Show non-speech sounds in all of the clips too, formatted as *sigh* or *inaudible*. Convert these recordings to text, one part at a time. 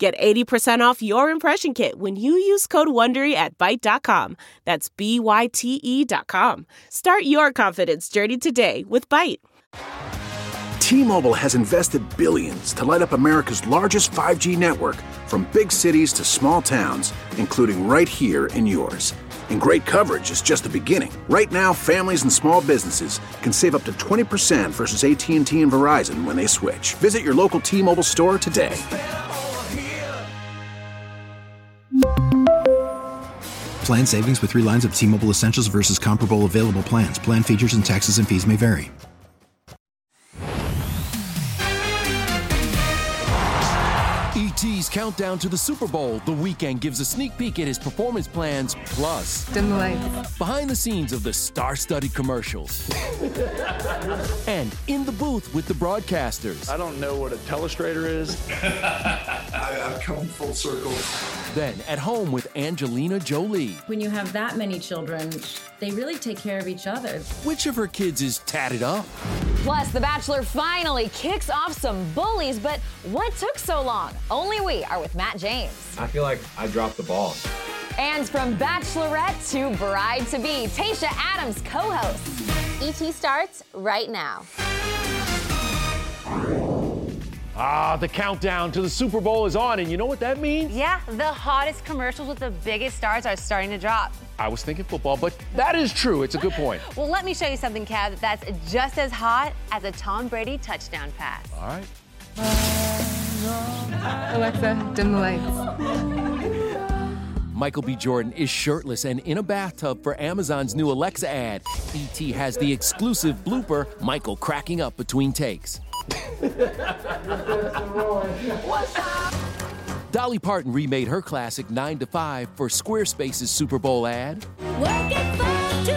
Get 80% off your impression kit when you use code WONDERY at Byte.com. That's B-Y-T-E dot com. Start your confidence journey today with Byte. T-Mobile has invested billions to light up America's largest 5G network from big cities to small towns, including right here in yours. And great coverage is just the beginning. Right now, families and small businesses can save up to 20% versus AT&T and Verizon when they switch. Visit your local T-Mobile store today. Plan savings with three lines of T Mobile Essentials versus comparable available plans. Plan features and taxes and fees may vary. ET's countdown to the Super Bowl. The Weeknd gives a sneak peek at his performance plans, plus dim the lights. Behind the scenes of the star-studded commercials, *laughs* and in the booth with the broadcasters. I don't know what a telestrator is. *laughs* I, have come full circle. Then at home with Angelina Jolie. When you have that many children, they really take care of each other. Which of her kids is tatted up? Plus, The Bachelor finally kicks off some bullies, but what took so long? Only we are with Matt James. I feel like I dropped the ball. And from Bachelorette to Bride to Be, Tayshia Adams co hosts. ET starts right now. Ah, the countdown to the Super Bowl is on, and you know what that means? Yeah, the hottest commercials with the biggest stars are starting to drop. I was thinking football, but that is true. It's a good point. *laughs* well, let me show you something, Kev, that's just as hot as a Tom Brady touchdown pass. All right. *laughs* Alexa, dim the lights. Michael B. Jordan is shirtless and in a bathtub for Amazon's new Alexa ad. ET has the exclusive blooper, Michael cracking up between takes. *laughs* Dolly Parton remade her classic 9 to 5 for Squarespace's Super Bowl ad. I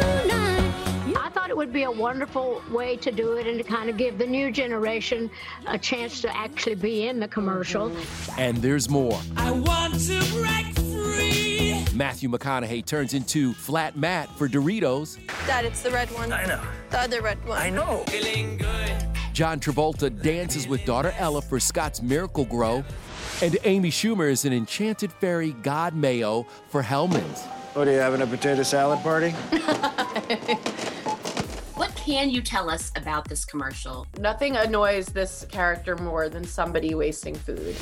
thought it would be a wonderful way to do it and to kind of give the new generation a chance to actually be in the commercial. And there's more. I want to break free. Matthew McConaughey turns into Flat Matt for Doritos. Dad, it's the red one. I know. The other red one. I know. Feeling good. John Travolta dances with daughter Ella for Scott's Miracle-Gro, And Amy Schumer is an enchanted fairy god Mayo for Hellmann's. What are you having a potato salad party? *laughs* what can you tell us about this commercial? Nothing annoys this character more than somebody wasting food.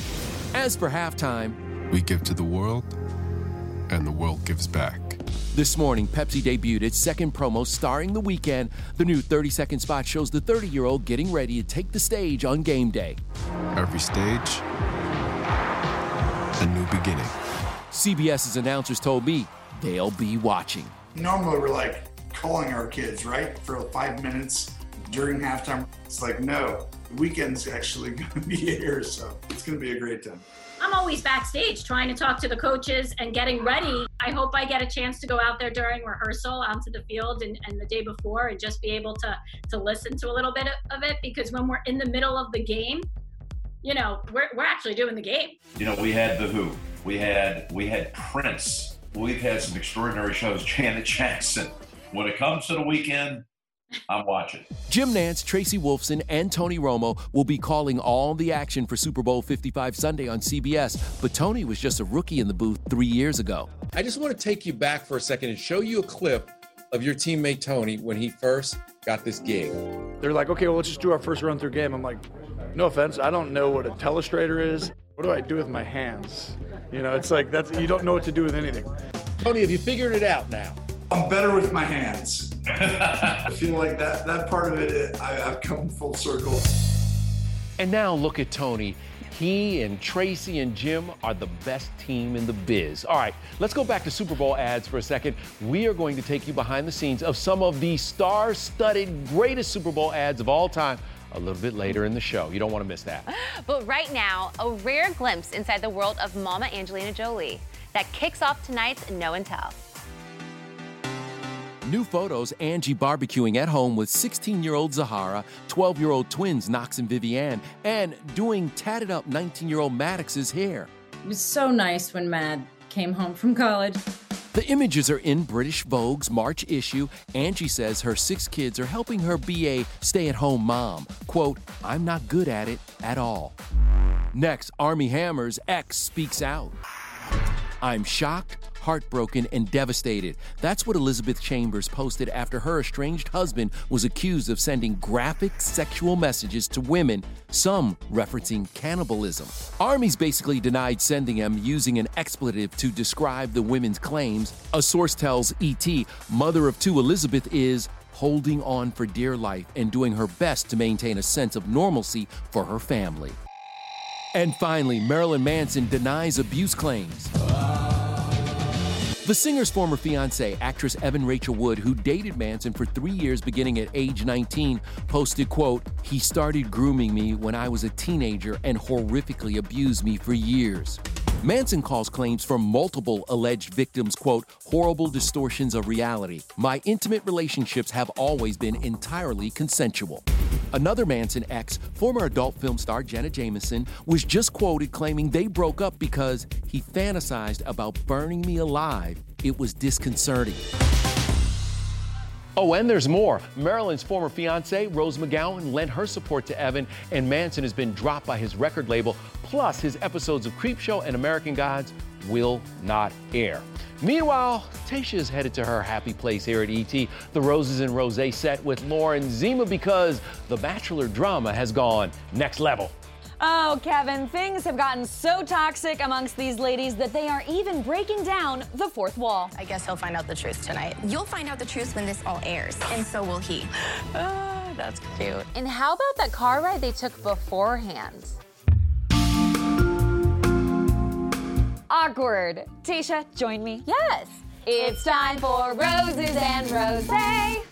As for halftime, we give to the world, and the world gives back. This morning, Pepsi debuted its second promo starring The Weeknd. The new 30 second spot shows the 30 year old getting ready to take the stage on game day. Every stage, a new beginning. CBS's announcers told me they'll be watching. Normally, we're like calling our kids, right, for five minutes during halftime. It's like, no, the Weeknd's actually *laughs* going to be here, so it's going to be a great time. I'm always backstage trying to talk to the coaches and getting ready. I hope I get a chance to go out there during rehearsal onto the field and, and the day before and just be able to to listen to a little bit of it because when we're in the middle of the game, you know, we're, we're actually doing the game. You know, we had The Who, we had we had Prince, we've had some extraordinary shows, *laughs* Janet Jackson. When it comes to the Weeknd, I'm watching. Jim Nantz, Tracy Wolfson, and Tony Romo will be calling all the action for Super Bowl 55 Sunday on CBS, but Tony was just a rookie in the booth three years ago. I just want to take you back for a second and show you a clip of your teammate Tony when he first got this gig. They're like, okay, well, let's just do our first run through game. I'm like, no offense, I don't know what a telestrator is. What do I do with my hands? You know, it's like that's you don't know what to do with anything. Tony, have you figured it out now? I'm better with my hands. *laughs* I feel like that that part of it, I, I've come full circle. And now look at Tony. He and Tracy and Jim are the best team in the biz. All right, let's go back to Super Bowl ads for a second. We are going to take you behind the scenes of some of the star studded greatest Super Bowl ads of all time a little bit later in the show. You don't want to miss that. *gasps* But right now, a rare glimpse inside the world of Mama Angelina Jolie that kicks off tonight's No and Tell. New photos Angie barbecuing at home with 16 year old Zahara, 12 year old twins Knox and Vivienne, and doing tatted up 19 year old Maddox's hair. It was so nice when Mad came home from college. The images are in British Vogue's March issue. Angie says her six kids are helping her be a stay at home mom. Quote, I'm not good at it at all. Next, Armie Hammer's ex speaks out. I'm shocked, heartbroken, and devastated. That's what Elizabeth Chambers posted after her estranged husband was accused of sending graphic sexual messages to women, some referencing cannibalism. Armie's basically denied sending them using an expletive to describe the women's claims. A source tells ET, mother of two Elizabeth is holding on for dear life and doing her best to maintain a sense of normalcy for her family. And finally, Marilyn Manson denies abuse claims. The singer's former fiancee, actress Evan Rachel Wood, who dated Manson for three years beginning at age 19, posted, quote, He started grooming me when I was a teenager and horrifically abused me for years. Manson calls claims from multiple alleged victims, quote, horrible distortions of reality. My intimate relationships have always been entirely consensual. Another Manson ex, former adult film star Jenna Jameson, was just quoted claiming they broke up because he fantasized about burning me alive. It was disconcerting. Oh, and there's more. Marilyn's former fiance, Rose McGowan, lent her support to Evan, and Manson has been dropped by his record label. Plus, his episodes of Creepshow and American Gods will not air. Meanwhile, Tayshia is headed to her happy place here at ET, the Roses and Rose set with Lauren Zima, because the Bachelor drama has gone next level. Oh, Kevin, things have gotten so toxic amongst these ladies that they are even breaking down the fourth wall. I guess he'll find out the truth tonight. You'll find out the truth when this all airs, and so will he. *sighs* Ah, that's cute. And how about that car ride they took beforehand? Awkward. Tayshia, join me. Yes. It's time for Roses and Rose. I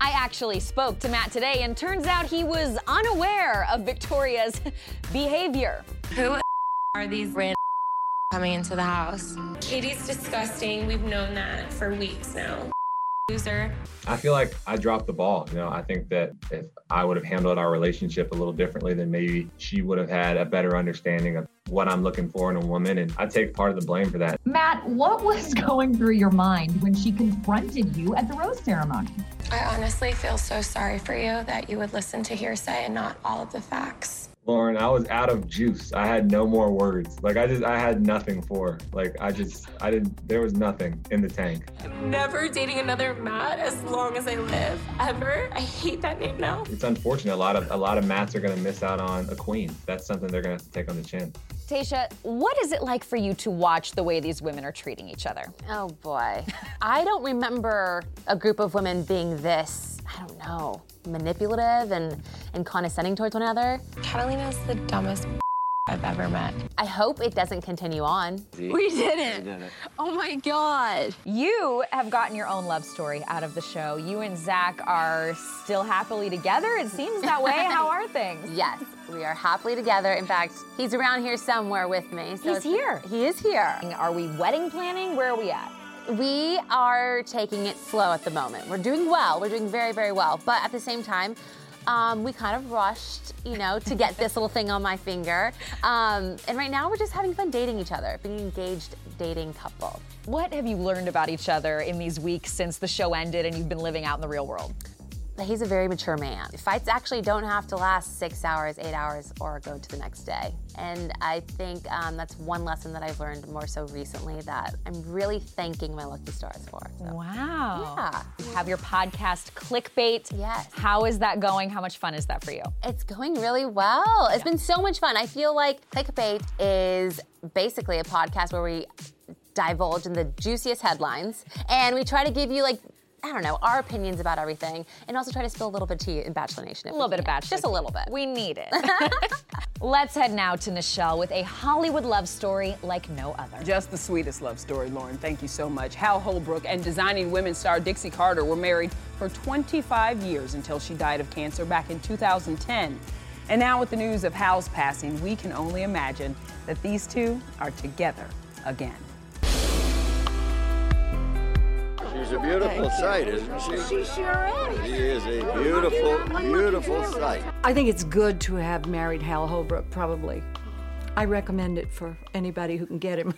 actually spoke to Matt today, and turns out he was unaware of Victoria's *laughs* behavior. Who *laughs* are these random *laughs* coming into the house? Katie's disgusting. We've known that for weeks now. Loser. I feel like I dropped the ball. You know, I think that if I would have handled our relationship a little differently, then maybe she would have had a better understanding of what I'm looking for in a woman. And I take part of the blame for that. Matt, what was going through your mind when she confronted you at the rose ceremony? I honestly feel so sorry for you that you would listen to hearsay and not all of the facts. Lauren, I was out of juice. I had no more words. Like I just I had nothing for. her. Like I just I didn't there was nothing in the tank. I'm never dating another Matt as long as I live. Ever. I hate that name now. It's unfortunate. A lot of a lot of Matts are gonna miss out on a queen. That's something they're gonna have to take on the chin. Tayshia, what is it like for you to watch the way these women are treating each other? Oh boy. *laughs* I don't remember a group of women being this, I don't know, manipulative and, and condescending towards one another. Catalina's the dumbest *laughs* I've ever met. I hope it doesn't continue on. We did it. Oh my God. You have gotten your own love story out of the show. You and Zach are still happily together. It seems that way. *laughs* How are things? Yes, we are happily together. In fact, he's around here somewhere with me. So He's here. He is here. Are we wedding planning? Where are we at? We are taking it slow at the moment. We're doing well. We're doing very, very well. But at the same time, um, we kind of rushed, you know, to get this little thing on my finger. Um, and right now, we're just having fun dating each other, being engaged, dating couple. What have you learned about each other in these weeks since the show ended and you've been living out in the real world? He's a very mature man. Fights actually don't have to last six hours, eight hours, or go to the next day. And I think um, that's one lesson that I've learned more so recently that I'm really thanking my lucky stars for. So. Wow. Yeah. You have your podcast, Clickbait. Yes. How is that going? How much fun is that for you? It's going really well. It's been so much fun. I feel like Clickbait is basically a podcast where we divulge in the juiciest headlines, and we try to give you like I don't know, our opinions about everything, and also try to spill a little bit of tea in Bachelor Nation. A little bit of Bachelor. Just a little bit. We need it. *laughs* Let's head now to Nischelle with a Hollywood love story like no other. Just the sweetest love story, Lauren. Thank you so much. Hal Holbrook and designing women star Dixie Carter were married for 25 years until she died of cancer back in 2010. And now, with the news of Hal's passing, we can only imagine that these two are together again. She's a beautiful sight, isn't she? She sure is. She is a beautiful, beautiful sight. I think it's good to have married Hal Holbrook, probably. I recommend it for anybody who can get him.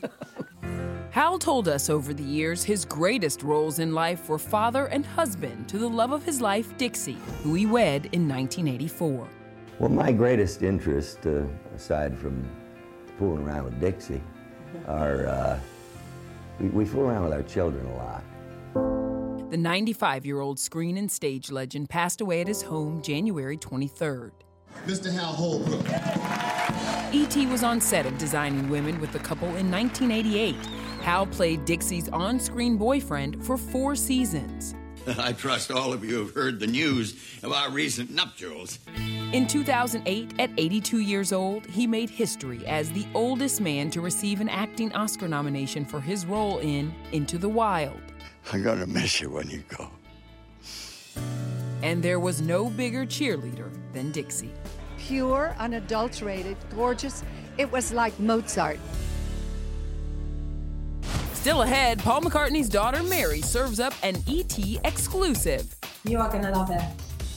*laughs* Hal told us over the years his greatest roles in life were father and husband to the love of his life, Dixie, who he wed in 1984. Well, my greatest interest, uh, aside from fooling around with Dixie, *laughs* are uh, we, we fool around with our children a lot. The 95 year old screen and stage legend passed away at his home January 23rd. Mr. Hal Holbrook. E.T. was on set of Designing Women with the couple in 1988. Hal played Dixie's on screen boyfriend for four seasons. *laughs* I trust all of you have heard the news of our recent nuptials. In 2008, at 82 years old, he made history as the oldest man to receive an acting Oscar nomination for his role in Into the Wild. I'm gonna miss you when you go. And there was no bigger cheerleader than Dixie. Pure, unadulterated, gorgeous. It was like Mozart. Still ahead, Paul McCartney's daughter Mary serves up an ET exclusive. You are gonna love it.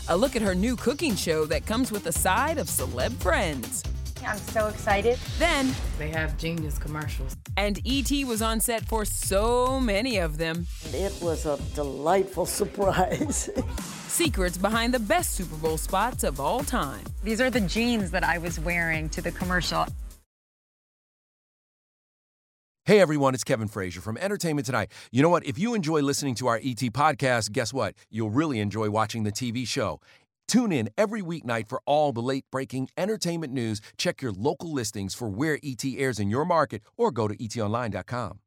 A look at her new cooking show that comes with a side of celeb friends. I'm so excited. Then, they have genius commercials. And E.T. was on set for so many of them. It was a delightful surprise. *laughs* Secrets behind the best Super Bowl spots of all time. These are the jeans that I was wearing to the commercial. Hey everyone, it's Kevin Frazier from Entertainment Tonight. You know what? If you enjoy listening to our ET podcast, guess what? You'll really enjoy watching the TV show. Tune in every weeknight for all the late breaking entertainment news. Check your local listings for where ET airs in your market or go to etonline.com.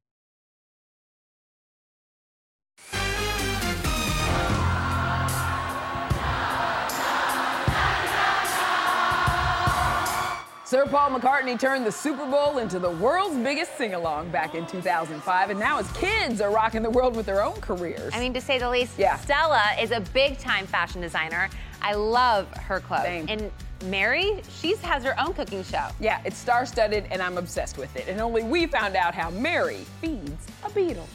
Sir Paul McCartney turned the Super Bowl into the world's biggest sing along back in 2005, and now his kids are rocking the world with their own careers. I mean, to say the least, yeah. Stella is a big time fashion designer. I love her clothes. Same. And Mary, she has her own cooking show. Yeah, it's star studded, and I'm obsessed with it. And only we found out how Mary feeds a Beatle.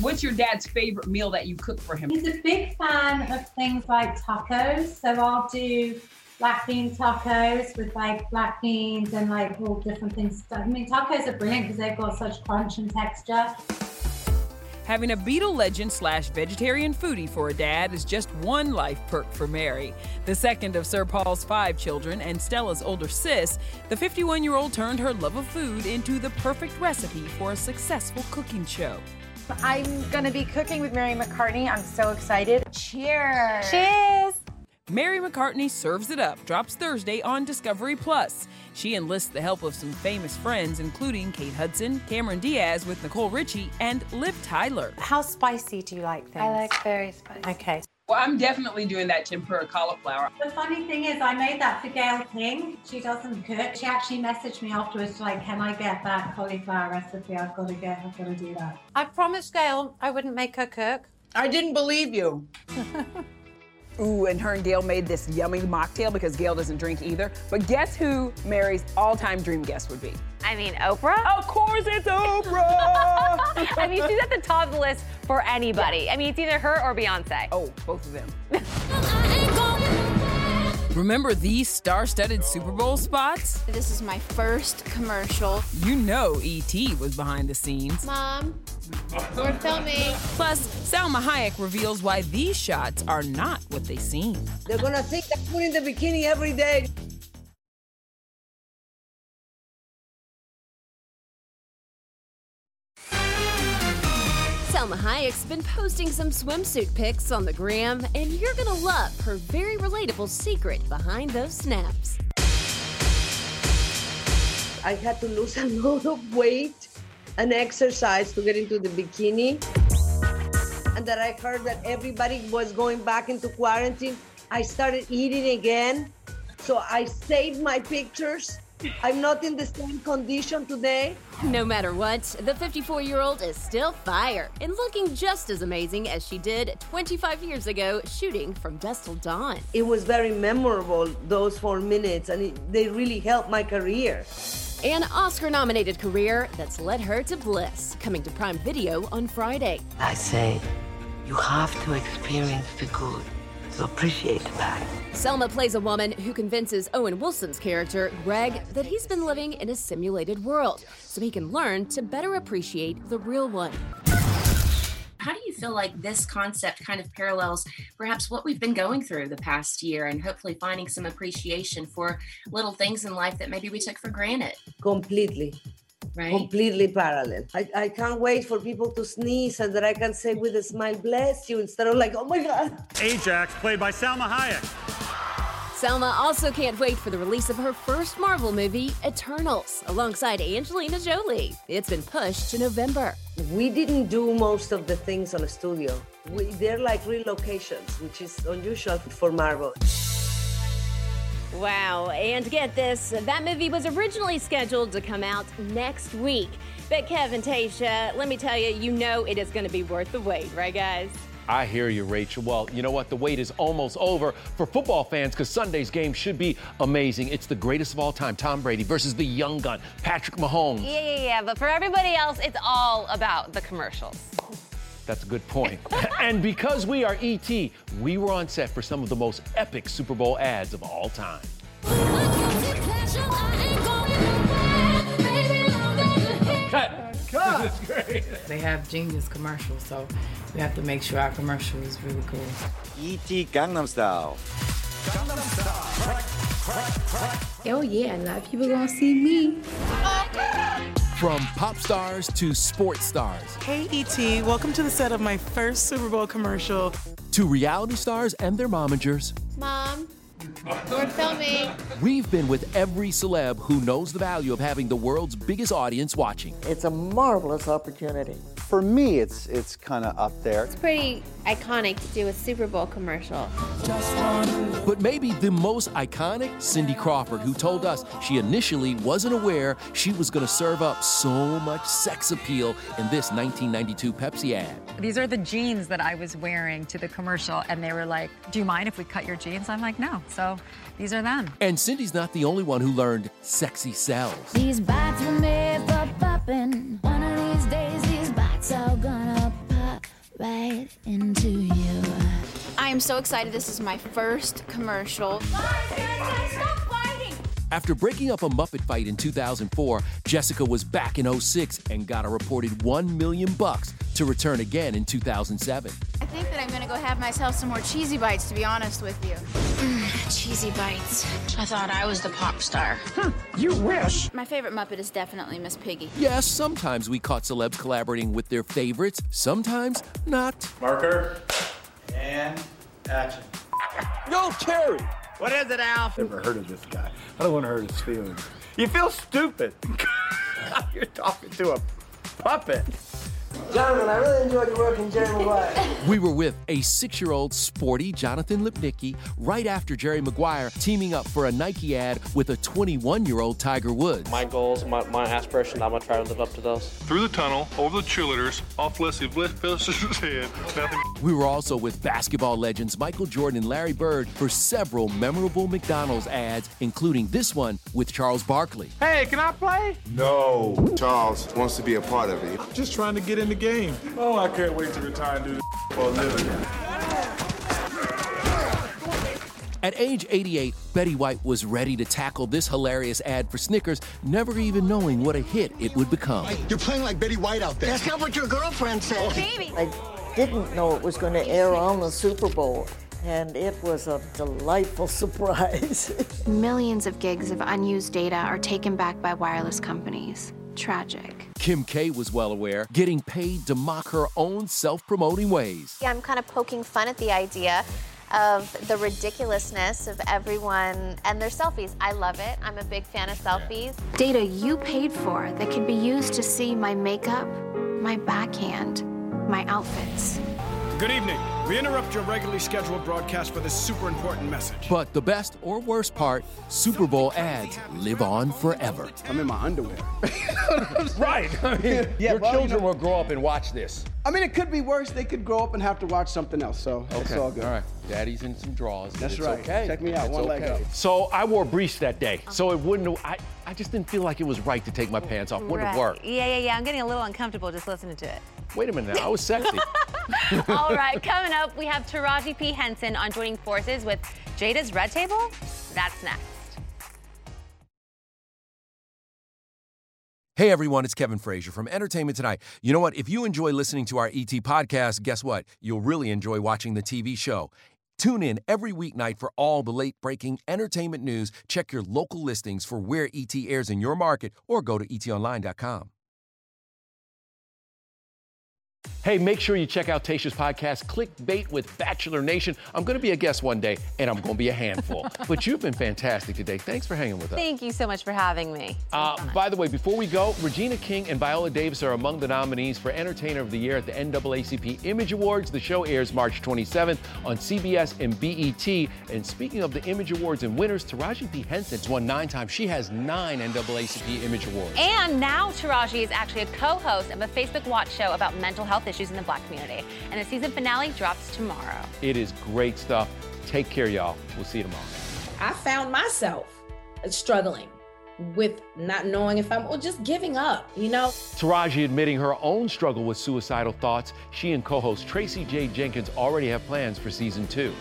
What's your dad's favorite meal that you cook for him? He's a big fan of things like tacos. So I'll do black bean tacos with like black beans and like all different things. I mean, tacos are brilliant because they've got such crunch and texture. Having a Beatle legend slash vegetarian foodie for a dad is just one life perk for Mary. The second of Sir Paul's five children and Stella's older sis, the 51 year old turned her love of food into the perfect recipe for a successful cooking show. I'm gonna be cooking with Mary McCartney. I'm so excited. Cheers. Cheers. Mary McCartney Serves It Up drops Thursday on Discovery Plus. She enlists the help of some famous friends, including Kate Hudson, Cameron Diaz with Nicole Richie, and Liv Tyler. How spicy do you like things? I like very spicy. Okay. Well, I'm definitely doing that tempura cauliflower. The funny thing is, I made that for Gayle King. She doesn't cook. She actually messaged me afterwards, like, "Can I get that cauliflower recipe? I've got to get. I've got to do that." I promised Gayle I wouldn't make her cook. I didn't believe you. *laughs* Ooh, and her and Gayle made this yummy mocktail because Gayle doesn't drink either. But guess who Mary's all-time dream guest would be? I mean, Oprah? Of course it's Oprah! *laughs* I mean, she's at the top of the list for anybody. Yeah. I mean, it's either her or Beyonce. Oh, both of them. *laughs* Remember these star-studded Super Bowl spots? This is my first commercial. You know E.T. was behind the scenes. Mom, we're filming. Plus, Salma Hayek reveals why these shots are not what they seem. They're gonna think I'm putting the bikini every day. Salma Hayek's been posting some swimsuit pics on the gram, and you're gonna love her very relatable secret behind those snaps. I had to lose a lot of weight an exercise to get into the bikini. And that I heard that everybody was going back into quarantine. I started eating again. So I saved my pictures. I'm not in the same condition today. No matter what, the 54 year old is still fire and looking just as amazing as she did 25 years ago shooting from dusk till dawn. It was very memorable, those four minutes, and it, they really helped my career. An Oscar nominated career that's led her to bliss, coming to Prime Video on Friday. I say, you have to experience the good to appreciate the bad. Salma plays a woman who convinces Owen Wilson's character, Greg, that he's been living in a simulated world so he can learn to better appreciate the real one. How do you feel like this concept kind of parallels perhaps what we've been going through the past year and hopefully finding some appreciation for little things in life that maybe we took for granted? Completely. Right. Completely parallel. I, I can't wait for people to sneeze and that I can say with a smile, bless you, instead of like, oh my God. Ajak, played by Salma Hayek. Salma also can't wait for the release of her first Marvel movie, Eternals, alongside Angelina Jolie. It's been pushed to November. We didn't do most of the things on the studio. We, they're like relocations, which is unusual for Marvel. Wow, and get this, that movie was originally scheduled to come out next week. But Kevin Tayshia, let me tell you, you know it is going to be worth the wait, right, guys? I hear you, Rachel. Well, you know what? The wait is almost over for football fans because Sunday's game should be amazing. It's the greatest of all time Tom Brady versus the young gun, Patrick Mahomes. Yeah, yeah, yeah. But for everybody else, it's all about the commercials. That's a good point. *laughs* and because we are ET, we were on set for some of the most epic Super Bowl ads of all time. Cut. Great. They have genius commercials, so we have to make sure our commercial is really cool. E.T. Gangnam Style. Oh yeah, a lot of people gonna see me. From pop stars to sports stars Hey, E.T., welcome to the set of my first Super Bowl commercial. to reality stars and their momagers, Mom, we're filming. we've been with every celeb who knows the value of having the world's biggest audience watching. It's a marvelous opportunity. For me, it's it's kind of up there. It's pretty iconic to do a Super Bowl commercial. But maybe the most iconic, Cindy Crawford, who told us she initially wasn't aware she was going to serve up so much sex appeal in this 1992 Pepsi ad. These are the jeans that I was wearing to the commercial, and they were like, Do you mind if we cut your jeans? I'm like, No. So these are them. And Cindy's not the only one who learned sexy sells. These bites I am so excited. This is my first commercial. After breaking up a Muppet fight in 2004, Jessica was back in 06 and got a reported 1 million bucks to return again in 2007. I think that I'm gonna go have myself some more cheesy bites, to be honest with you. Mm, cheesy bites. I thought I was the pop star. Hmm, you wish. My favorite Muppet is definitely Miss Piggy. Yes, sometimes we caught celebs collaborating with their favorites, sometimes not. Marker. And action. Yo, Terry! What is it, Alf? Never heard of this guy. I don't want to hurt his feelings. You feel stupid. *laughs* You're talking to a puppet. Jonathan, I really enjoyed your work in Jerry Maguire. *laughs* We were with a six year old sporty Jonathan Lipnicki right after Jerry Maguire teaming up for a Nike ad with a 21 year old Tiger Woods. My goals, my, my aspirations, I'm gonna try to live up to those. Through the tunnel, over the cheerleaders, off Leslie Phillips's head. Nothing. *laughs* We were also with basketball legends Michael Jordan and Larry Bird for several memorable McDonald's ads, including this one with Charles Barkley. Hey, can I play? No. Charles wants to be a part of it. I'm Just trying to get in the game. Oh, I can't wait to retire and do this for a living. At age 88, Betty White was ready to tackle this hilarious ad for Snickers, never even knowing what a hit it would become. You're playing like Betty White out there. That's not what your girlfriend said. Oh. Baby. I didn't know it was going to air on the Super Bowl, and it was a delightful *laughs* surprise. Millions of gigs of unused data are taken back by wireless companies. Tragic. Kim K was well aware, getting paid to mock her own self promoting ways. Yeah, I'm kind of poking fun at the idea of the ridiculousness of everyone and their selfies. I love it. I'm a big fan of selfies. Data you paid for that can be used to see my makeup, my backhand, my outfits. Good evening. We interrupt your regularly scheduled broadcast for this super important message. But the best or worst part, Super Bowl ads live on forever. I'm in my underwear. *laughs* right. I mean, Yeah, your well, you children know- will grow up and watch this. I mean, it could be worse. They could grow up and have to watch something else. So it's all good. All right. Daddy's in some drawers. That's it's right. Okay. Check me out, It's one leg up. So I wore briefs that day, so it wouldn't. I I just didn't feel like it was right to take my pants off. Wouldn't have Right. worked. Yeah, yeah, yeah. I'm getting a little uncomfortable just listening to it. Wait a minute. Now. I was sexy. *laughs* All right, coming up, we have Taraji P. Henson on joining forces with Jada's Red Table. That's next. Hey everyone, it's Kevin Frazier from Entertainment Tonight. You know what? If you enjoy listening to our ET podcast, guess what? You'll really enjoy watching the TV show. Tune in every weeknight for all the late breaking entertainment news. Check your local listings for where ET airs in your market or go to etonline.com. Hey, make sure you check out Tayshia's podcast, Clickbait with Bachelor Nation. I'm going to be a guest one day, and I'm going to be a handful. *laughs* but you've been fantastic today. Thanks for hanging with us. Thank you so much for having me. Uh, by the way, before we go, Regina King and Viola Davis are among the nominees for Entertainer of the Year at the NAACP Image Awards. The show airs March 27th on CBS and BET. And speaking of the Image Awards and winners, Taraji P. Henson's won nine times. She has nine NAACP Image Awards. And now Taraji is actually a co-host of a Facebook Watch show about mental health issues in the Black community. And the season finale drops tomorrow. It is great stuff. Take care, y'all. We'll see you tomorrow. I found myself struggling with not knowing if I'm or just giving up, you know? Taraji admitting her own struggle with suicidal thoughts. She and co-host Tracy J. Jenkins already have plans for season two.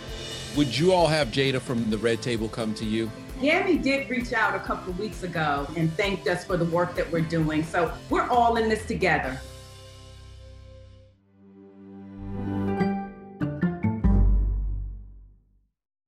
Would you all have Jada from the Red Table come to you? Gabby did reach out a couple of weeks ago and thanked us for the work that we're doing. So we're all in this together.